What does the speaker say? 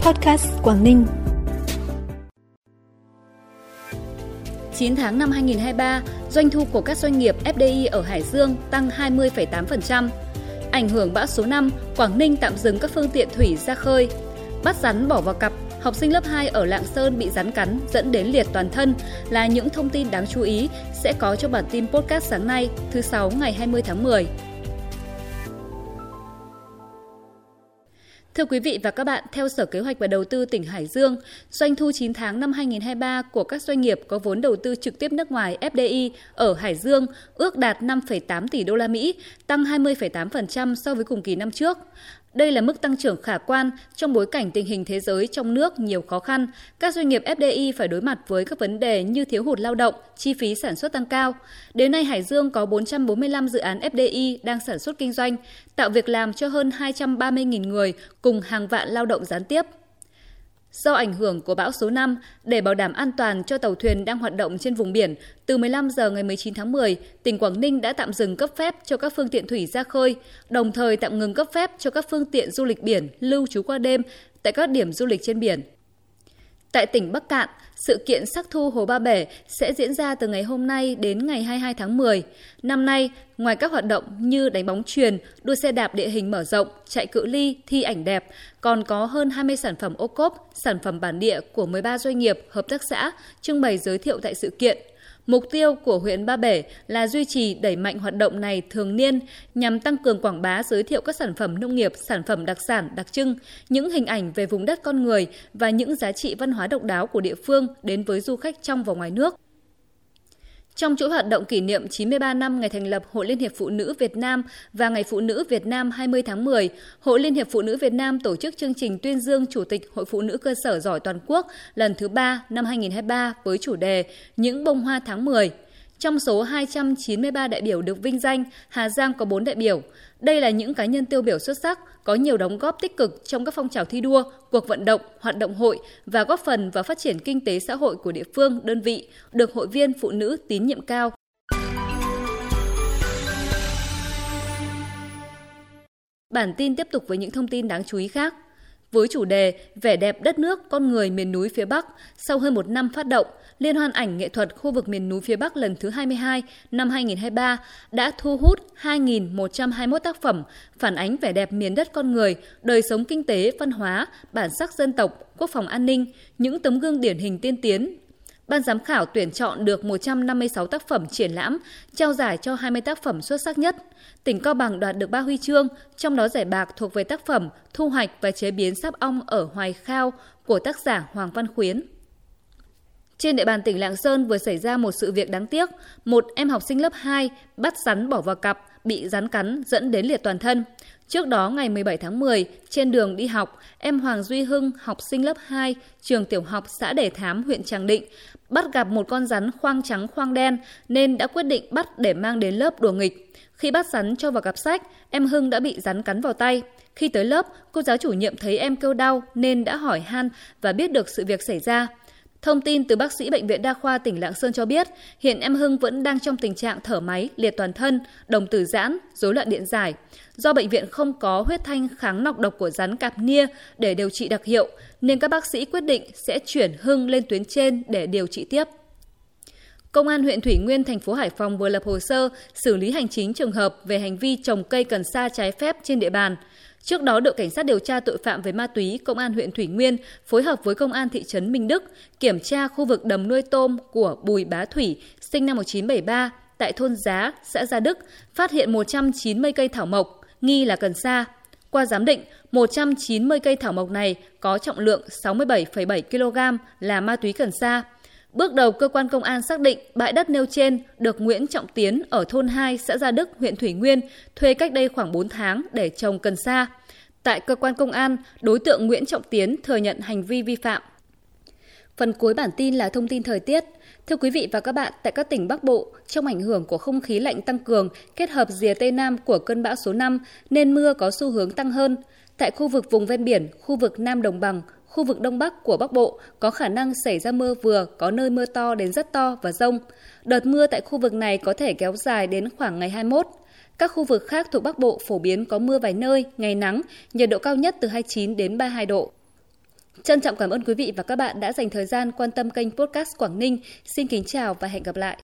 Podcast Quảng Ninh. 9 tháng năm 2023, doanh thu của các doanh nghiệp FDI ở Hải Dương tăng 20,8%. Ảnh hưởng bão số 5, Quảng Ninh tạm dừng các phương tiện thủy ra khơi. Bắt rắn bỏ vào cặp, học sinh lớp 2 ở Lạng Sơn bị rắn cắn dẫn đến liệt toàn thân là những thông tin đáng chú ý sẽ có trong bản tin podcast sáng nay, thứ sáu ngày 20 tháng 10. Thưa quý vị và các bạn, theo Sở Kế hoạch và Đầu tư tỉnh Hải Dương, doanh thu 9 tháng năm 2023 của các doanh nghiệp có vốn đầu tư trực tiếp nước ngoài FDI ở Hải Dương ước đạt 5,8 tỷ đô la Mỹ, tăng 20,8% so với cùng kỳ năm trước. Đây là mức tăng trưởng khả quan trong bối cảnh tình hình thế giới trong nước nhiều khó khăn, các doanh nghiệp FDI phải đối mặt với các vấn đề như thiếu hụt lao động, chi phí sản xuất tăng cao. Đến nay Hải Dương có 445 dự án FDI đang sản xuất kinh doanh, tạo việc làm cho hơn 230.000 người cùng hàng vạn lao động gián tiếp. Do ảnh hưởng của bão số 5, để bảo đảm an toàn cho tàu thuyền đang hoạt động trên vùng biển, từ 15 giờ ngày 19 tháng 10, tỉnh Quảng Ninh đã tạm dừng cấp phép cho các phương tiện thủy ra khơi, đồng thời tạm ngừng cấp phép cho các phương tiện du lịch biển lưu trú qua đêm tại các điểm du lịch trên biển. Tại tỉnh Bắc Cạn, sự kiện sắc thu Hồ Ba Bể sẽ diễn ra từ ngày hôm nay đến ngày 22 tháng 10. Năm nay, ngoài các hoạt động như đánh bóng truyền, đua xe đạp địa hình mở rộng, chạy cự ly, thi ảnh đẹp, còn có hơn 20 sản phẩm ô cốp, sản phẩm bản địa của 13 doanh nghiệp, hợp tác xã trưng bày giới thiệu tại sự kiện – Mục tiêu của huyện Ba Bể là duy trì đẩy mạnh hoạt động này thường niên nhằm tăng cường quảng bá giới thiệu các sản phẩm nông nghiệp, sản phẩm đặc sản, đặc trưng, những hình ảnh về vùng đất con người và những giá trị văn hóa độc đáo của địa phương đến với du khách trong và ngoài nước. Trong chuỗi hoạt động kỷ niệm 93 năm ngày thành lập Hội Liên hiệp Phụ nữ Việt Nam và Ngày Phụ nữ Việt Nam 20 tháng 10, Hội Liên hiệp Phụ nữ Việt Nam tổ chức chương trình tuyên dương Chủ tịch Hội Phụ nữ cơ sở giỏi toàn quốc lần thứ 3 năm 2023 với chủ đề Những bông hoa tháng 10. Trong số 293 đại biểu được vinh danh, Hà Giang có 4 đại biểu. Đây là những cá nhân tiêu biểu xuất sắc, có nhiều đóng góp tích cực trong các phong trào thi đua, cuộc vận động, hoạt động hội và góp phần vào phát triển kinh tế xã hội của địa phương, đơn vị, được hội viên phụ nữ tín nhiệm cao. Bản tin tiếp tục với những thông tin đáng chú ý khác với chủ đề Vẻ đẹp đất nước, con người miền núi phía Bắc. Sau hơn một năm phát động, Liên hoan ảnh nghệ thuật khu vực miền núi phía Bắc lần thứ 22 năm 2023 đã thu hút 2.121 tác phẩm phản ánh vẻ đẹp miền đất con người, đời sống kinh tế, văn hóa, bản sắc dân tộc, quốc phòng an ninh, những tấm gương điển hình tiên tiến, Ban giám khảo tuyển chọn được 156 tác phẩm triển lãm, trao giải cho 20 tác phẩm xuất sắc nhất. Tỉnh Cao Bằng đoạt được 3 huy chương, trong đó giải bạc thuộc về tác phẩm Thu hoạch và chế biến sáp ong ở Hoài Khao của tác giả Hoàng Văn Khuyến. Trên địa bàn tỉnh Lạng Sơn vừa xảy ra một sự việc đáng tiếc. Một em học sinh lớp 2 bắt rắn bỏ vào cặp, bị rắn cắn dẫn đến liệt toàn thân. Trước đó ngày 17 tháng 10, trên đường đi học, em Hoàng Duy Hưng, học sinh lớp 2, trường tiểu học xã Đề Thám, huyện Tràng Định, bắt gặp một con rắn khoang trắng khoang đen nên đã quyết định bắt để mang đến lớp đùa nghịch. Khi bắt rắn cho vào cặp sách, em Hưng đã bị rắn cắn vào tay. Khi tới lớp, cô giáo chủ nhiệm thấy em kêu đau nên đã hỏi han và biết được sự việc xảy ra. Thông tin từ bác sĩ Bệnh viện Đa khoa tỉnh Lạng Sơn cho biết, hiện em Hưng vẫn đang trong tình trạng thở máy, liệt toàn thân, đồng tử giãn, rối loạn điện giải. Do bệnh viện không có huyết thanh kháng nọc độc của rắn cạp nia để điều trị đặc hiệu, nên các bác sĩ quyết định sẽ chuyển Hưng lên tuyến trên để điều trị tiếp. Công an huyện Thủy Nguyên, thành phố Hải Phòng vừa lập hồ sơ xử lý hành chính trường hợp về hành vi trồng cây cần sa trái phép trên địa bàn. Trước đó, đội cảnh sát điều tra tội phạm về ma túy Công an huyện Thủy Nguyên phối hợp với Công an thị trấn Minh Đức kiểm tra khu vực đầm nuôi tôm của Bùi Bá Thủy, sinh năm 1973, tại thôn Giá, xã Gia Đức, phát hiện 190 cây thảo mộc, nghi là cần sa. Qua giám định, 190 cây thảo mộc này có trọng lượng 67,7 kg là ma túy cần sa. Bước đầu cơ quan công an xác định bãi đất nêu trên được Nguyễn Trọng Tiến ở thôn 2 xã Gia Đức, huyện Thủy Nguyên thuê cách đây khoảng 4 tháng để trồng cần sa. Tại cơ quan công an, đối tượng Nguyễn Trọng Tiến thừa nhận hành vi vi phạm. Phần cuối bản tin là thông tin thời tiết. Thưa quý vị và các bạn, tại các tỉnh Bắc Bộ, trong ảnh hưởng của không khí lạnh tăng cường kết hợp rìa Tây Nam của cơn bão số 5 nên mưa có xu hướng tăng hơn. Tại khu vực vùng ven biển, khu vực Nam Đồng Bằng, khu vực Đông Bắc của Bắc Bộ có khả năng xảy ra mưa vừa, có nơi mưa to đến rất to và rông. Đợt mưa tại khu vực này có thể kéo dài đến khoảng ngày 21. Các khu vực khác thuộc Bắc Bộ phổ biến có mưa vài nơi, ngày nắng, nhiệt độ cao nhất từ 29 đến 32 độ. Trân trọng cảm ơn quý vị và các bạn đã dành thời gian quan tâm kênh podcast Quảng Ninh. Xin kính chào và hẹn gặp lại.